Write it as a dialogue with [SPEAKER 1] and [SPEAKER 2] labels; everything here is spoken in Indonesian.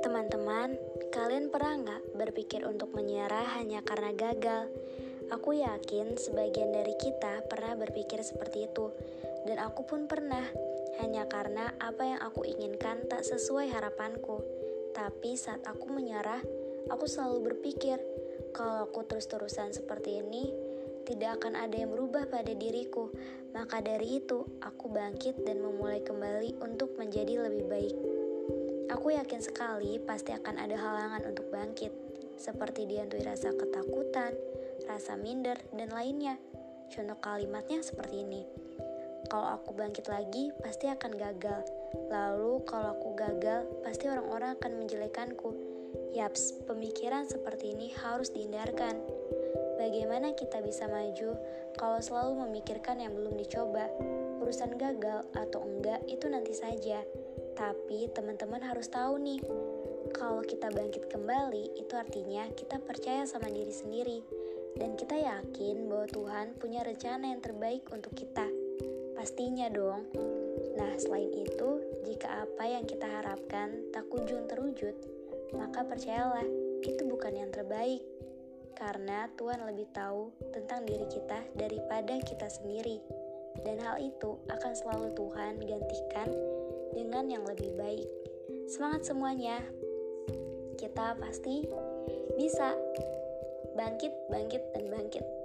[SPEAKER 1] Teman-teman, kalian pernah nggak berpikir untuk menyerah hanya karena gagal? Aku yakin sebagian dari kita pernah berpikir seperti itu, dan aku pun pernah, hanya karena apa yang aku inginkan tak sesuai harapanku. Tapi saat aku menyerah, aku selalu berpikir, kalau aku terus-terusan seperti ini, tidak akan ada yang berubah pada diriku. Maka dari itu, aku bangkit dan memulai kembali untuk menjadi lebih baik. Aku yakin sekali pasti akan ada halangan untuk bangkit, seperti dihantui rasa ketakutan, rasa minder, dan lainnya. Contoh kalimatnya seperti ini. Kalau aku bangkit lagi, pasti akan gagal. Lalu kalau aku gagal, pasti orang-orang akan menjelekanku. Yaps, pemikiran seperti ini harus dihindarkan. Bagaimana kita bisa maju kalau selalu memikirkan yang belum dicoba? Urusan gagal atau enggak itu nanti saja. Tapi teman-teman harus tahu nih, kalau kita bangkit kembali, itu artinya kita percaya sama diri sendiri. Dan kita yakin bahwa Tuhan punya rencana yang terbaik untuk kita. Pastinya dong. Nah, selain itu, jika apa yang kita harapkan tak kunjung terwujud, maka percayalah, itu bukan yang terbaik. Karena Tuhan lebih tahu tentang diri kita daripada kita sendiri. Dan hal itu akan selalu Tuhan gantikan dengan yang lebih baik. Semangat semuanya. Kita pasti bisa bangkit, bangkit, dan bangkit.